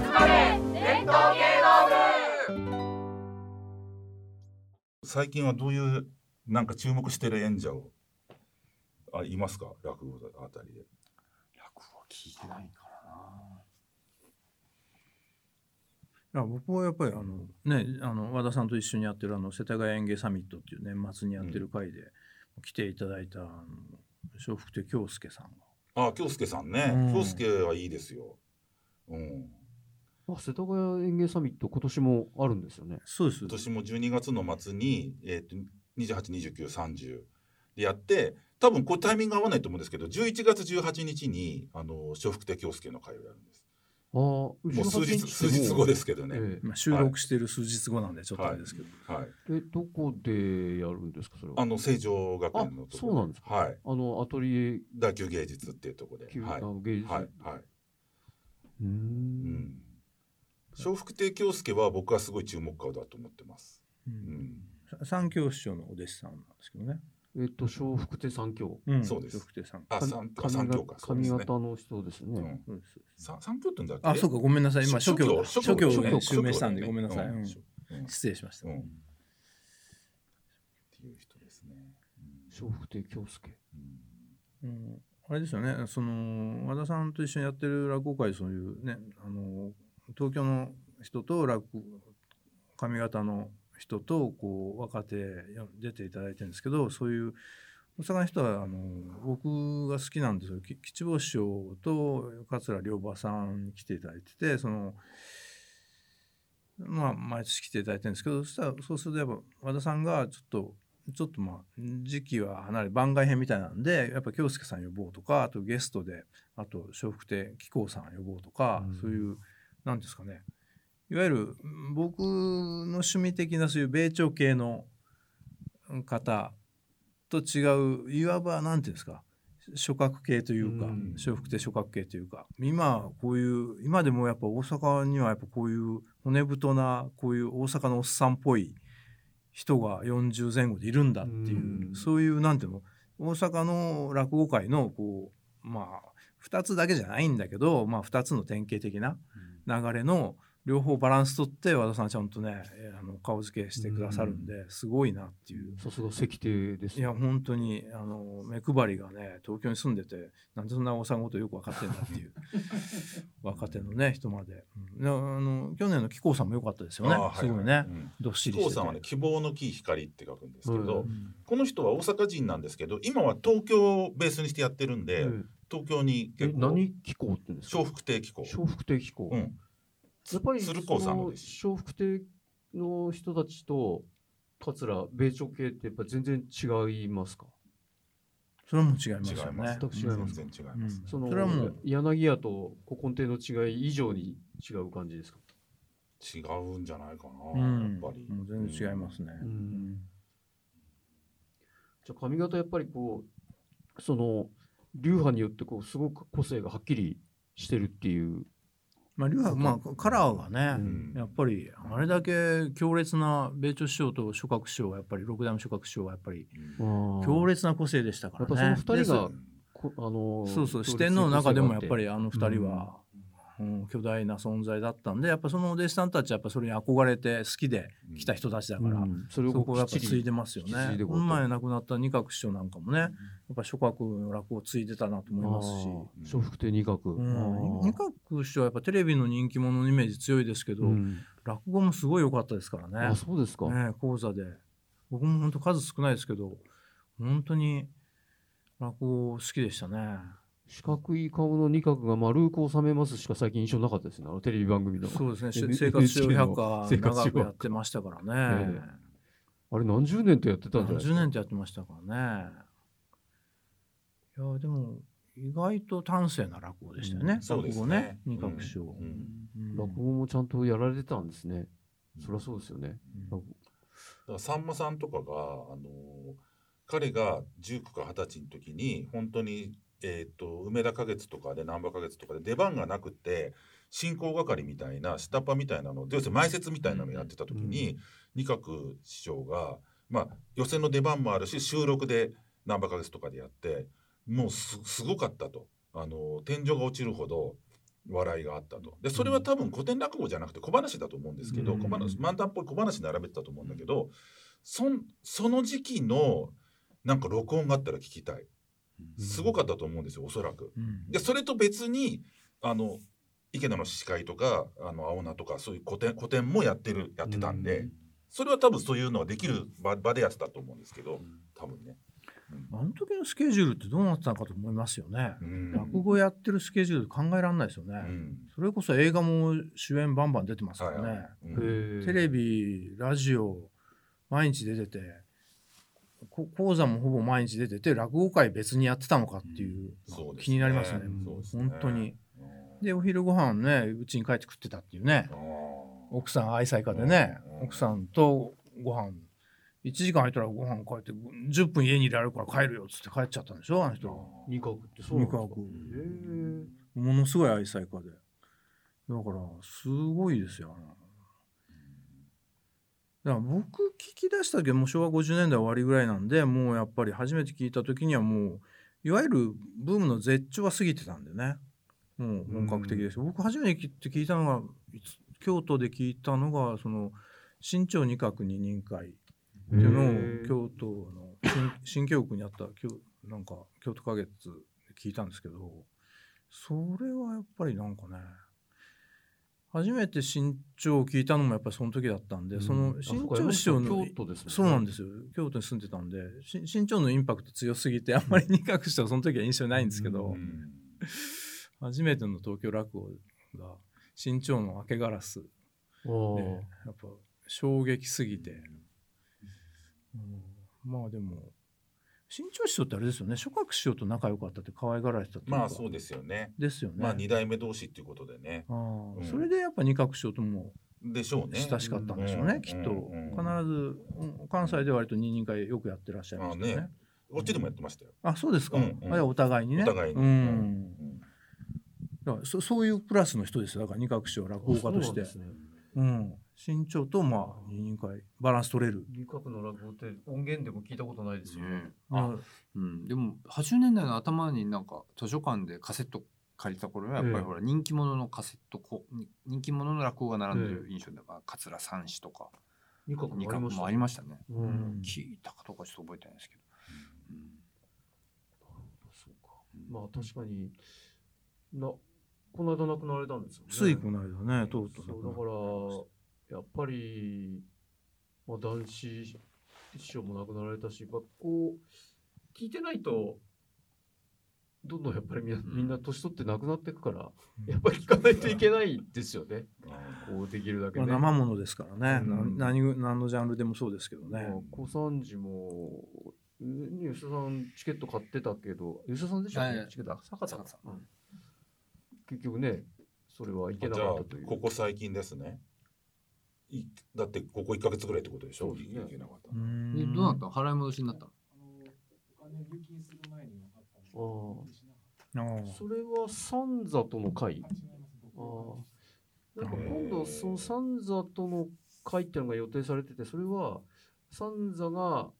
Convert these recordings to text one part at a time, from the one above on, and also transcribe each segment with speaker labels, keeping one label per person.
Speaker 1: まれ。伝統芸能部
Speaker 2: 最近はどういうなんか注目してる演者をあいますか？落語あたりで。
Speaker 3: 落語は聞いてないから
Speaker 4: いや僕はやっぱりあの、ね、あの和田さんと一緒にやってるあの世田谷園芸サミットっていう年末にやってる会で来ていただいたあの笑福亭京介さんが。
Speaker 2: あ京介さんね、
Speaker 4: うん。
Speaker 2: 京介はいいですよ。うん
Speaker 3: あ世田谷園芸サミット今年もあるんですよね。
Speaker 4: そうです。
Speaker 2: 今年も12月の末に、えー、と282930でやって多分これタイミング合わないと思うんですけど11月18日にあの笑福亭京介の会をやるんです。
Speaker 3: ああ
Speaker 2: もう数日数日後ですけどね、
Speaker 3: え
Speaker 4: まあ、収録してる数日後なんでちょっとあれですけど、
Speaker 2: はい。
Speaker 3: ええどこでやるんですかそれは？
Speaker 2: あの成城学園のとこ
Speaker 3: そうなんですか。
Speaker 2: はい。
Speaker 3: あのアトリエ？
Speaker 2: 大宮芸術っていうところで。
Speaker 3: 旧
Speaker 2: はい。
Speaker 3: あの芸術。
Speaker 2: はい。はい、
Speaker 3: うー
Speaker 2: うんん、笑福亭京介は僕はすごい注目顔だと思ってます、
Speaker 4: う
Speaker 2: うん。ん、
Speaker 4: 三教師匠のお弟子さんなんですけどね、
Speaker 3: えっと笑福亭三教。
Speaker 4: うん。
Speaker 2: そうです。
Speaker 4: 笑福亭さん
Speaker 2: あ
Speaker 3: か
Speaker 2: 三あ
Speaker 3: 髪が
Speaker 2: 三教か。そうですね。
Speaker 3: 髪型の人ですね、
Speaker 2: うん。
Speaker 4: そうです。
Speaker 2: 三三教ってんだっけ？
Speaker 4: あそうか。ごめんなさい。今諸教だ
Speaker 2: 諸
Speaker 4: 諸教をね
Speaker 2: 諸教
Speaker 4: 襲名したんでごめんなさい、うん。
Speaker 2: だよねうん。
Speaker 4: 失礼しました、
Speaker 2: うん。っていう人ですね、
Speaker 3: 笑福亭京介。
Speaker 4: あれですよね。その和田さんと一緒にやってる落語会そういうねあの東京の人と落語髪型の人とこう若手や出ていただいてるんですけどそういう大阪の人はあの僕が好きなんですよ。き吉坊師匠と桂良馬さんに来ていただいててそのまあ毎年来ていただいてるんですけどそしたらそうするとやっぱ和田さんがちょっとちょっとまあ時期は離れ番外編みたいなんでやっぱ京介さん呼ぼうとかあとゲストであと笑福亭紀行さん呼ぼうとか、
Speaker 3: うん。
Speaker 4: そういうなんですかね。いわゆる僕の趣味的なそういう米朝系の方と違ういわばなんていうんですか諸角系というか
Speaker 3: うん。
Speaker 4: 笑福亭諸角系というか今こういう今でもやっぱ大阪にはやっぱこういう骨太なこういう大阪のおっさんっぽい人が40前後でいるんだっていう、
Speaker 3: うん。
Speaker 4: そういうなんていうの大阪の落語界のこうまあ2つだけじゃないんだけど、まあ、2つの典型的な流れの両方バランス取って和田さんちゃんとねえーあの顔付けしてくださるんで、すごいなっていう。
Speaker 3: さすが石亭です
Speaker 4: いや本当にあの目配りがね東京に住んでてなんでそんな大阪のことよく分かってんだっていう 若手のね人まで、うん、あの去年の紀行さんも良かったですよね。
Speaker 2: はい
Speaker 4: すごいね、
Speaker 2: うん。
Speaker 4: どっしりしてて。
Speaker 2: 紀行さんはね希望の木光って書くんですけど、
Speaker 3: うん。
Speaker 4: うん
Speaker 2: この人は大阪人なんですけど今は東京をベースにしてやってるんで、
Speaker 3: え
Speaker 2: 東京に
Speaker 3: え
Speaker 2: 結構
Speaker 3: 何機構ってんですか？
Speaker 2: 笑福亭機構
Speaker 3: 笑福亭機構、
Speaker 2: うん。
Speaker 3: やっぱり
Speaker 2: 鶴光さんの
Speaker 3: 笑福亭の人たちと桂米朝系ってやっぱ全然違いますか？
Speaker 4: それも違います
Speaker 2: 違い
Speaker 4: よね
Speaker 3: 違います
Speaker 2: 全然違います、
Speaker 4: うん。
Speaker 3: その
Speaker 4: それはもう
Speaker 3: 柳家と古今亭の違い以上に違う感じですか、
Speaker 2: 違うんじゃないか
Speaker 4: う
Speaker 2: な、
Speaker 4: ん。
Speaker 2: やっぱり、
Speaker 4: 全然違いますね、
Speaker 3: うん。
Speaker 4: うん。
Speaker 3: じゃあ髪型やっぱりこうその流派によってこうすごく個性がはっきりしてるっていう、
Speaker 4: まあ流派まあカラーがね、
Speaker 2: うん。
Speaker 4: やっぱりあれだけ強烈な米朝師匠と諸角師匠はやっぱり六代目諸角師匠はやっぱり
Speaker 2: うん。
Speaker 4: 強烈な個性でしたからね。
Speaker 3: やっぱその二人があの
Speaker 4: そうそう四天王の中でもやっぱ
Speaker 3: り
Speaker 4: りあの二人は、うん巨大な存在だったんでやっぱそのお弟子さんたちはやっぱそれに憧れて好きで来た人たちだから、
Speaker 3: それを
Speaker 4: そこをやっぱ継いでますよね。
Speaker 3: 引き継いでこうと。
Speaker 4: この前亡くなった二角師匠なんかもねやっぱ諸角の落語を継いでたなと思いますし。
Speaker 3: あー。笑福亭二角、
Speaker 4: うん、二
Speaker 3: あー。
Speaker 4: 角師匠はやっぱテレビの人気者のイメージ強いですけど、
Speaker 3: うん。
Speaker 4: 落語もすごい良かったですからね。
Speaker 3: あ。そうですか、
Speaker 4: ね講座で。僕も本当数少ないですけど本当に落語好きでしたね。
Speaker 3: 四角い顔の二角が丸く収めますしか最近印象なかったですね。あのテレビ番組の。
Speaker 4: そうですね。生活習百科
Speaker 3: 生活習百科
Speaker 4: 長くやってましたからね。
Speaker 3: えあれ何十年とやってたんじゃないです
Speaker 4: 10
Speaker 3: か
Speaker 4: 年とやってましたからね。いやでも意外と端正な落語でしたよね。
Speaker 2: うん。そうですね。
Speaker 4: 落語ね。二角師匠。
Speaker 3: 落語もちゃんとやられてたんですね、そりゃそうですよね、
Speaker 4: うん。
Speaker 2: だからさんまさんとかがあの彼が19か20歳の時に本当に、えー、と梅田花月とかで難波花月とかで出番がなくて進行係みたいな下っ端みたいなの要するに前説みたいなのをやってた時に、二角師匠が、まあ、予選の出番もあるし収録で難波花月とかでやってもうすすごかったと。あの天井が落ちるほど笑いがあったと。でそれは多分古典落語じゃなくて小話だと思うんですけど、
Speaker 3: うん。
Speaker 2: 小話漫談っぽい小話並べてたと思うんだけどそんその時期のなんか録音があったら聞きたいすごかったと思うんですよおそらく。
Speaker 4: うん
Speaker 2: でそれと別にあの池田の司会とかあの青菜とかそういう古典古典もやってるやってたんで、それは多分そういうのができる場場でやってたと思うんですけど多分ね。
Speaker 4: あの時のスケジュールってどうなってたのかと思いますよね。
Speaker 2: うん
Speaker 4: 落語やってるスケジュール考えられないですよね。
Speaker 2: うん
Speaker 4: それこそ映画も主演バンバン出てますからね。
Speaker 2: はいはいうん
Speaker 4: テレビ、ラジオ、毎日出てて、こ講座もほぼ毎日出てて、落語会別にやってたのかっていう、気になりますね。
Speaker 2: すね。
Speaker 4: 本当に。
Speaker 2: うん。
Speaker 4: で、お昼ご飯ね、うちに帰って食ってたっていうね。奥さん愛妻家でね
Speaker 2: うん、
Speaker 4: 奥さんとご飯、1時間空いたらご飯帰って、10分家にいられるから帰るよっつって帰っちゃったんでしょ、あの人。
Speaker 3: 二角ってそうなんですか？
Speaker 4: 二角。
Speaker 3: へえ
Speaker 4: ものすごい愛妻家で。だから、すごいですよ。だから僕聞き出した時はもう昭和50年代終わりぐらいなんでもうやっぱり初めて聞いた時にはもういわゆるブームの絶頂は過ぎてたんでね。もう本格的です、僕初めて聞いたのが京都で聞いたのがその新潮二角二人会っていうのを京都の新新京区にあった京なんか京都花月で聞いたんですけどそれはやっぱりなんかね初めて新潮を聞いたのもやっぱりその時だったんで、その新潮師匠の
Speaker 3: 京都ですもんね。
Speaker 4: そうなんですよ。京都に住んでたんでし新潮のインパクト強すぎて あんまり二角師匠はその時は印象にないんですけど、
Speaker 2: うん。
Speaker 4: 初めての東京落語が新潮の明けガラスでやっぱ衝撃すぎて。うん。まあでも新潮師匠ってあれですよね。諸角師匠と仲良かったって可愛がられてたって
Speaker 2: まあそうですよね。
Speaker 4: ですよね。
Speaker 2: まあ二代目同士っていうことでね。
Speaker 4: ああ。
Speaker 2: うん。
Speaker 4: それでやっぱ二角師匠とも
Speaker 2: でしょうね。
Speaker 4: 親しかったんでしょうね、
Speaker 2: うん
Speaker 4: きっと、
Speaker 2: うん。
Speaker 4: 必ずうん関西で割と二人会よくやってらっしゃいましたよね。
Speaker 2: あね。こっちでもやってましたよ。
Speaker 4: あそうですか、
Speaker 2: うんうん。
Speaker 4: あお互いにね。
Speaker 2: お互いに。
Speaker 4: うん。
Speaker 2: うん
Speaker 4: だからそそういうクラスの人ですよ。だから二角師匠落語家として。
Speaker 3: そうですね
Speaker 4: うん身長とまあ二人会バランス取れる、
Speaker 3: 二角の落語って音源でも聞いたことないですよね。
Speaker 5: あ
Speaker 4: うん
Speaker 5: うん、でも80年代の頭になんか図書館でカセット借りた頃はやっぱ
Speaker 3: ええ
Speaker 5: りほら人気者のカセットこに人気者の落語が並んでる印象だから桂三枝とか
Speaker 3: 二角
Speaker 5: 二角も
Speaker 3: もありました
Speaker 5: ね。
Speaker 3: う
Speaker 4: うん
Speaker 3: ん。
Speaker 5: 聞いたかどうかちょっと覚えてないですけど。
Speaker 3: そうか。まあ確かになこの間亡くなられたんですよね。
Speaker 4: ついこの間ねとうとう
Speaker 3: そうだからやっぱりまあ男子師匠も亡くなられたし、やっぱこう聞いてないとどんどんやっぱりみんな,、みんな年取って亡くなっていくから、やっぱり聞かないといけないですよね。こうできるだけ
Speaker 4: まあ、
Speaker 3: ね。
Speaker 4: 生ものですからね、
Speaker 3: うん
Speaker 4: な何何のジャンルでもそうですけどね、
Speaker 3: まあ小三治も、ね、吉田さんチケット買ってたけど、吉田さんでしたっけ、
Speaker 5: はい
Speaker 3: チケット、坂田さんうん結局ね、それはいけなかったという。
Speaker 2: ここ最近ですね。いだってここ一ヶ月ぐらいってことでしょ？
Speaker 3: そうですね。
Speaker 2: いけなかった。
Speaker 4: う。ん。
Speaker 5: でどうなった？の払い戻しになった？の
Speaker 3: ああ
Speaker 4: ああ
Speaker 3: それは三座との会？ああなんか今度その三座との会っていうのが予定されててそれは三座が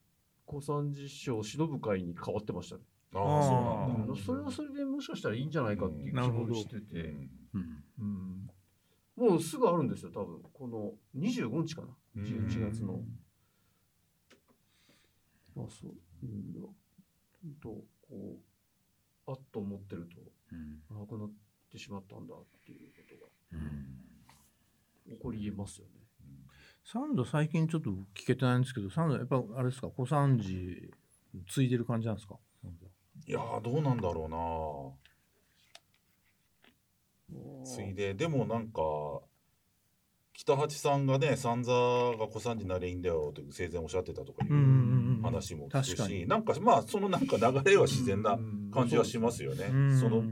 Speaker 3: 小三治師匠を忍ぶ会に変わってましたね、
Speaker 2: ああそうなんだ。
Speaker 3: うんそれはそれでもしかしたらいいんじゃないかっていう気
Speaker 4: なるほど。
Speaker 3: もしてて、うん。もうすぐあるんですよ多分。この25日かな。
Speaker 2: うん
Speaker 3: 11月の。まあそう。うん。とこうあっと思ってると
Speaker 5: うん。
Speaker 3: 亡くなってしまったんだっていうことが起こりえますよね。
Speaker 4: サンド最近ちょっと聞けてないんですけどサンドやっぱあれですか？小三治ついでる感じなんですか？
Speaker 2: いやーどうなんだろうな。ついで。でもなんか北八さんがね三座が小三治になりゃいいんだよって生前おっしゃってたとかい
Speaker 4: う
Speaker 2: 話も聞くし、なんかまあそのなんか流れは自然な感じはしますよね。
Speaker 4: うん。
Speaker 2: その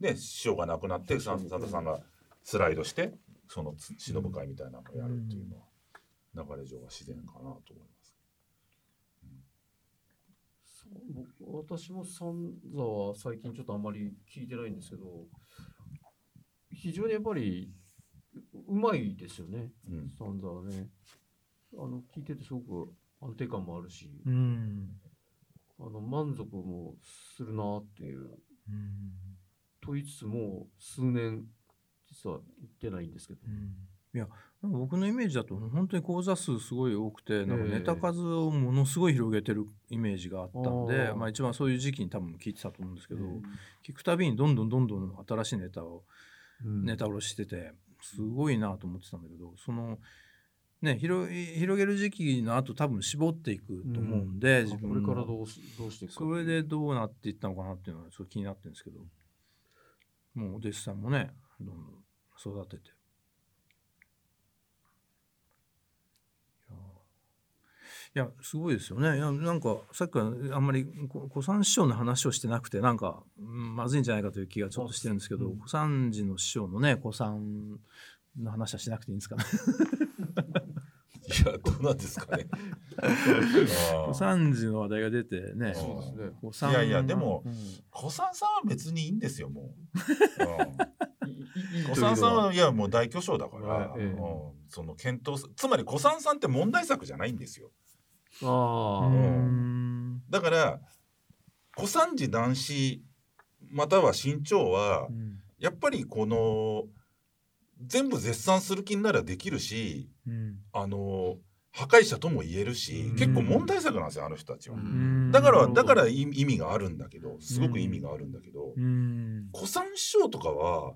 Speaker 2: ね師匠が亡くなって三三座さんがスライドしてそのつ忍ぶ会みたいなのをやるっていうのは流れ上は自然かなと思います。
Speaker 3: 私も三座は最近ちょっとあんまり聞いてないんですけど非常にやっぱりううまいですよね
Speaker 2: うん。
Speaker 3: 三座はね。あの聞いててすごく安定感もあるし、
Speaker 4: うん。
Speaker 3: あの満足もするなっていう。
Speaker 4: うん。
Speaker 3: と言いつつもう数年実は行ってないんですけど。
Speaker 4: いや僕のイメージだと本当に講座数すごい多くてなんか
Speaker 3: ええ。
Speaker 4: ネタ数をものすごい広げてるイメージがあったんで、まあ、一番そういう時期に多分聞いてたと思うんですけど、
Speaker 3: うん
Speaker 4: 聞くたびにどんどんどんどん新しいネタを
Speaker 3: うん。
Speaker 4: ネタ下ろししててすごいなと思ってたんだけどそのね広い広げる時期の後多分絞っていくと思うんで、自
Speaker 3: こ
Speaker 4: 分も
Speaker 3: れからどうしどうしていくか。
Speaker 4: それでどうなっていったのかなっていうのはちょっと気になってるんですけどもうお弟子さんもねどんどん育てて。いやすごいですよね。いやなんかさっきからあんまりこ古参師匠の話をしてなくてなんかうんまずいんじゃないかという気がちょっとしてるんですけど、
Speaker 3: うん。
Speaker 4: 古参寺の師匠のね古参の話はしなくていいんですかね。
Speaker 2: いやどうなんですかね。あ
Speaker 4: 古
Speaker 2: ー
Speaker 4: 参寺の話題が出てね。
Speaker 3: そうですね。
Speaker 4: 古参
Speaker 2: いやいやでも
Speaker 4: うん。
Speaker 2: 小さんさんは別にいいんですよもう、うん。
Speaker 3: いいいい
Speaker 2: 小
Speaker 3: というのは
Speaker 2: さんさんはいやもう大巨匠だから、
Speaker 3: はいええ。
Speaker 2: うん。その検討すつまり小さんさんって問題作じゃないんですよ
Speaker 3: ああ、
Speaker 4: う
Speaker 2: うん。
Speaker 4: ん
Speaker 2: だから小三治男子または身長は
Speaker 4: うん。
Speaker 2: やっぱりこの全部絶賛する気にならできるし
Speaker 4: うん。
Speaker 2: あの破壊者とも言えるし、
Speaker 3: うん。
Speaker 2: 結構問題作なんですよあの人たちは。
Speaker 3: うん。
Speaker 2: だからだから意意味があるんだけどすごく意味があるんだけど、
Speaker 4: うん。
Speaker 2: 古参師匠とかは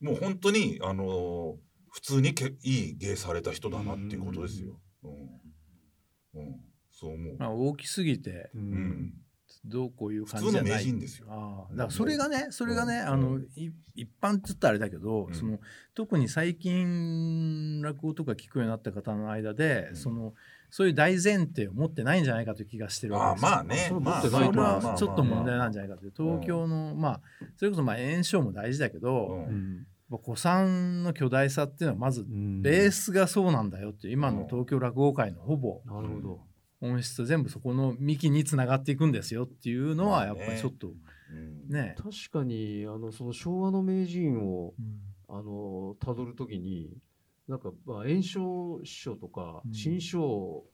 Speaker 2: もう本当にあの普通にけいい芸された人だなっていうことですよ。うん、うん、そう思う。
Speaker 4: まあ大きすぎて
Speaker 3: う
Speaker 2: うん。ん、
Speaker 4: どうこういう感じじゃない。
Speaker 2: 人ですよ。
Speaker 4: ああだからそれがねそれがね、
Speaker 2: うん。
Speaker 4: あのい一般って言ったらあれだけど、
Speaker 2: うん。
Speaker 4: その特に最近落語とか聞くようになった方の間で、
Speaker 2: うん。
Speaker 4: そのそういう大前提を持ってないんじゃないかという気がしてるわけですよ。
Speaker 2: あまあね。
Speaker 3: それ
Speaker 4: はちょっと問題なんじ
Speaker 2: ゃ
Speaker 4: ゃないかという。東京の、まあそれこそまあ炎症も大事だけど、
Speaker 2: うん。
Speaker 3: うん。
Speaker 4: 古参の巨大さっていうのはまず
Speaker 3: うん。
Speaker 4: ベースがそうなんだよっていう今の東京落語界のほぼ
Speaker 3: なるほど。
Speaker 4: 本質全部そこの幹につながっていくんですよっていうのはやっぱりちょっと
Speaker 2: うん
Speaker 4: ね。
Speaker 3: 確かにあのその昭和の名人をあの辿るときになんかまあ炎症師匠とか
Speaker 4: うん
Speaker 3: 新章を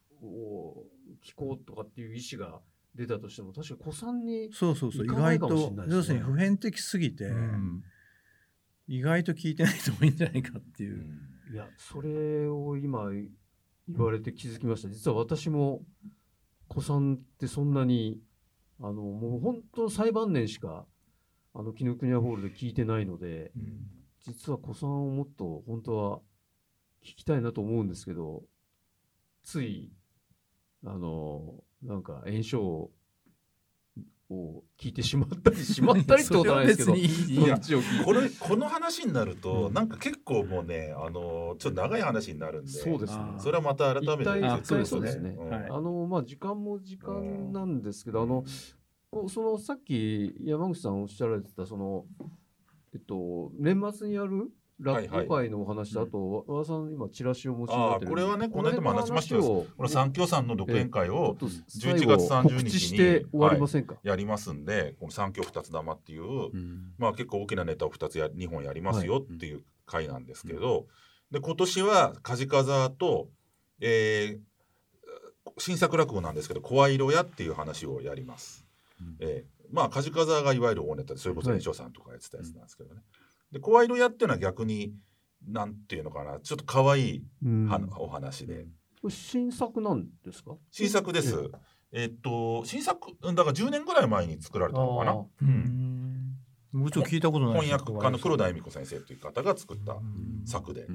Speaker 3: 聞こうとかっていう意思が出たとしても確かに古参に
Speaker 4: そうそうそう意外と要するに普遍的すぎて、
Speaker 2: うん
Speaker 4: 意外と聞いてない人もいいんじゃないかっていうう。
Speaker 2: ん
Speaker 3: いやそれを今言われて気づきました。実は私も古参ってそんなにあのもう本当最晩年しかあの紀ノ国屋ホールで聞いてないので実は古参をもっと本当は聞きたいなと思うんですけどついあのなんか炎症を聞いてしまったり しまったりってことはないですけど。
Speaker 4: い
Speaker 3: こ
Speaker 2: れこの話になると、
Speaker 3: うん。
Speaker 2: なんか結構もうねあのちょっと長い話になるんで
Speaker 3: そうですね。
Speaker 2: それはまた改めて
Speaker 3: 一体
Speaker 4: あ
Speaker 3: 一体そうですね。
Speaker 2: ん。
Speaker 4: はい。
Speaker 3: あのまあ時間も時間なんですけど、あのこうそのさっき山口さんおっしゃられてたそのえっと年末にやる落語会のお話と、
Speaker 2: はいはい
Speaker 3: あと和田さん今チラシをお持ちになってる
Speaker 2: あーこれはねこの間も話しましたよ。
Speaker 3: こ
Speaker 2: この三協さんの独演会を
Speaker 3: 11
Speaker 2: 11月30日に
Speaker 3: 告知して終わりませんか、
Speaker 2: やりますんでこの三協二つ玉っていう、
Speaker 4: うん。
Speaker 2: まあ結構大きなネタを2つや2本やりますよっていう回なんですけど、で今年は梶風と、えー新作落語なんですけど「声色屋」っていう話をやります。
Speaker 4: うん。
Speaker 2: えーまあ梶風がいわゆる大ネタでそれこそ炎章さんとかやってたやつなんですけどね。で声色屋っていうのは逆になんていうのかなちょっと可愛い
Speaker 3: うん。
Speaker 2: はお話で、
Speaker 3: 新作なんですか？
Speaker 2: 新作です。えーっと新作うんだから10年ぐらい前に作られたのかな。う
Speaker 4: うん。ん。もうちょっと聞いたことない
Speaker 2: 翻訳家の黒田恵美子先生という方が作った
Speaker 4: うん。
Speaker 2: 作で、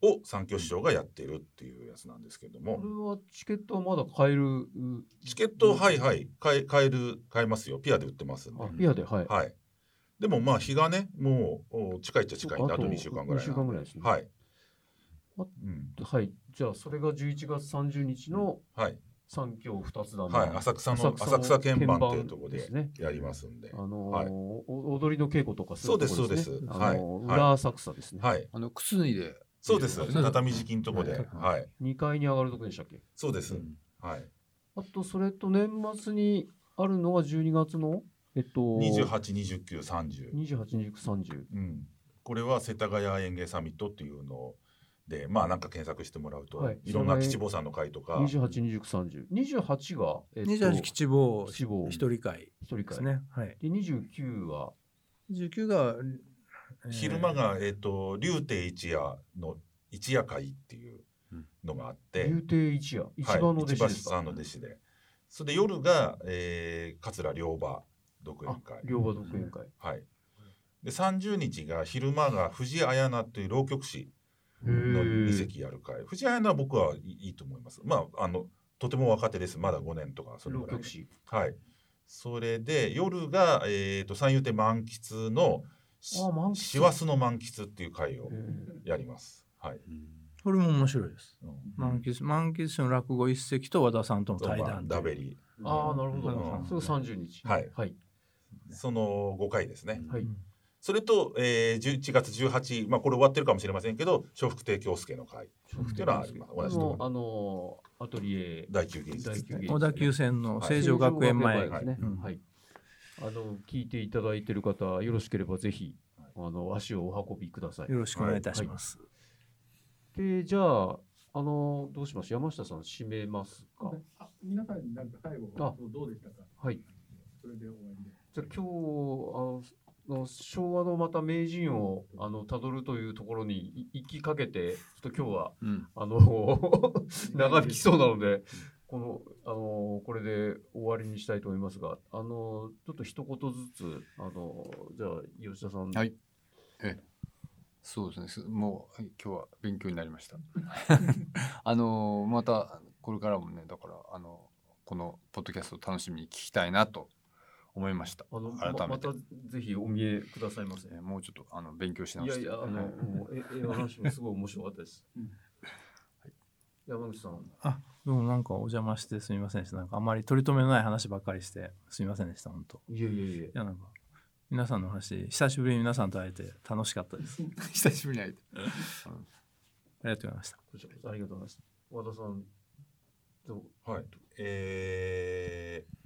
Speaker 2: を三教師匠がやってるっていうやつなんですけども。
Speaker 3: これはチケットはまだ買える？
Speaker 2: チケットはいはい。買え買える買えますよ。ピアで売ってますんで。
Speaker 3: あピアではい、
Speaker 2: はいでもまあ日がねもうお近いっちゃ近いんであと2週間ぐらい
Speaker 3: 二週間ぐらいですね。
Speaker 2: はい、
Speaker 3: あ
Speaker 2: うん、
Speaker 3: はい、じゃあそれが11月30日の
Speaker 2: はい。
Speaker 3: 三協二つだ
Speaker 2: はい。浅草の浅草鍵盤っていうところで
Speaker 3: ね。
Speaker 2: やりますんで。
Speaker 3: あのー
Speaker 2: はい。
Speaker 3: お踊りの稽古とかするとこ
Speaker 2: そうです
Speaker 3: ね
Speaker 2: そうです。
Speaker 3: あのー
Speaker 2: はい。
Speaker 3: 裏浅草ですね。
Speaker 2: はい。
Speaker 5: あの靴脱いで。
Speaker 2: そうです。
Speaker 5: ね
Speaker 2: 畳敷きのとこで。
Speaker 3: はい。
Speaker 2: はい。
Speaker 3: 2階に上がるとこでしたっけ？
Speaker 2: そうです。はい。
Speaker 3: あとそれと年末にあるのが12月のえっと
Speaker 2: 282930
Speaker 3: 28、29、30。
Speaker 2: うん、これは世田谷園芸サミットっていうのでまあなんか検索してもらうと、
Speaker 3: はい
Speaker 2: い、ろんな吉坊さんの会とか
Speaker 3: 28、29、30。28が、えっと、
Speaker 4: 28吉坊
Speaker 3: 吉坊
Speaker 4: 一人会
Speaker 3: 一人会
Speaker 4: ですね。はい。
Speaker 3: で、29は、
Speaker 4: 29が
Speaker 2: 昼間が、えっ、と、竜亭一夜の一夜会っていうのがあって、
Speaker 3: 竜亭一夜一
Speaker 2: はい
Speaker 3: 番の弟子
Speaker 2: 一
Speaker 3: ですか、
Speaker 2: 番さんの弟子で。それで夜が、えー、桂両馬独演
Speaker 3: あ
Speaker 2: 会。
Speaker 3: 両馬独演会
Speaker 2: はい。で、30日が昼間が藤綾菜という浪曲師
Speaker 3: へ
Speaker 2: の
Speaker 3: ー
Speaker 2: 二席やる会。藤綾菜は僕はいいと思います。まあ、あの、とても若手です。まだ5年とか、それぐらい
Speaker 3: 浪曲。師
Speaker 2: はい。それで、夜が、えっ、と、三遊亭満喫の、
Speaker 3: あ満喫
Speaker 2: 師走の満喫っていう会をやります。はい。
Speaker 4: これも面白いです。
Speaker 2: うん
Speaker 4: 満喫満喫師の落語一席と和田さんとの対談
Speaker 2: ダベリ。
Speaker 3: ああなるほど、
Speaker 2: うん
Speaker 3: それ三十日
Speaker 2: はい
Speaker 3: はい、
Speaker 2: その5回ですね。
Speaker 3: はい
Speaker 2: それと、えー、11月18、まあこれ終わってるかもしれませんけど、笑福亭京介の会っていうのはあります。同じところ
Speaker 3: あのアトリエ
Speaker 2: 第9芸術。
Speaker 4: 小田急線の成城学園前、
Speaker 3: ですね。
Speaker 4: うん
Speaker 3: はい。あの聞いていただいている方よろしければぜひあの足をお運びください。
Speaker 4: よろしくお願いいたします。
Speaker 3: でじゃああのどうします？山下さん締めますか？
Speaker 6: あ皆さんになんか最後
Speaker 3: あ
Speaker 6: どうでしたか？
Speaker 3: はい。
Speaker 6: それで終わりで。
Speaker 3: じゃあ今日あのの昭和のまた名人をあの辿るというところにい行きかけてちょっと今日は
Speaker 5: うん。
Speaker 3: あの 長引きそうなので、このあのこれで終わりにしたいと思いますが、あのちょっと一言ずつあのじゃあ吉田さん、
Speaker 5: はい。そうですね。すもうはい今日は勉強になりました。あのまたこれからもねだからあのこのポッドキャストを楽しみに聞きたいなと思いました
Speaker 3: あの
Speaker 5: 改めて
Speaker 3: ままたぜひお見えくださいませ。
Speaker 5: えーもうちょっとあの勉強し直して
Speaker 3: いやいやあの
Speaker 5: はい
Speaker 3: もうええ 話もすごい面白かったです。山口さん、
Speaker 4: あ、どうもなんかお邪魔してすみませんでした。なんかあんまり取り留めのない話ばっかりしてすみませんでした。本当。い
Speaker 3: いやいやいや。
Speaker 4: やなんか皆さんの話久しぶりに皆さんと会えて楽しかったです。
Speaker 5: 久しぶりに会えて
Speaker 4: ありがとうございました。
Speaker 3: こちらこそありがとうございます。和田さん、どう？
Speaker 2: はい。えー、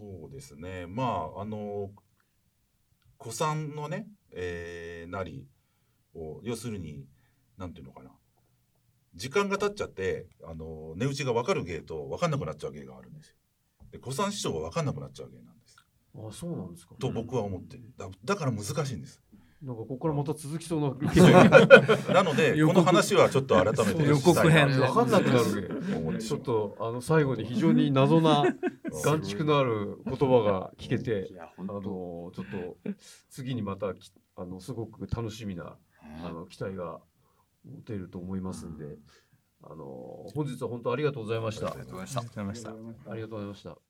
Speaker 2: そうですね。まあ、あの、古参のね、えー、なりを、要するに、なんていうのかな。時間が経っちゃって、あの、値打ちが分かる芸と分かんなくなっちゃう芸があるんですよ。で、古参師匠は分かんなくなっちゃう芸なんです。
Speaker 3: あそうなんですか。
Speaker 2: と僕は思ってる。だだから難しいんです。
Speaker 3: なんかここからまた続きそうな。
Speaker 2: なので、この話はちょっと改めて
Speaker 4: 予告編
Speaker 2: したいな
Speaker 3: わかんなくなるちょっとあの最後に非常に謎な眼蓄のある言葉が聞けてあのちょっと次にまたきあのすごく楽しみなあの期待が持てると思いますんで、あの本日は本当ありがとうございました。
Speaker 5: ありがとうございました
Speaker 4: ありがとうございました。
Speaker 3: ありがとうございました。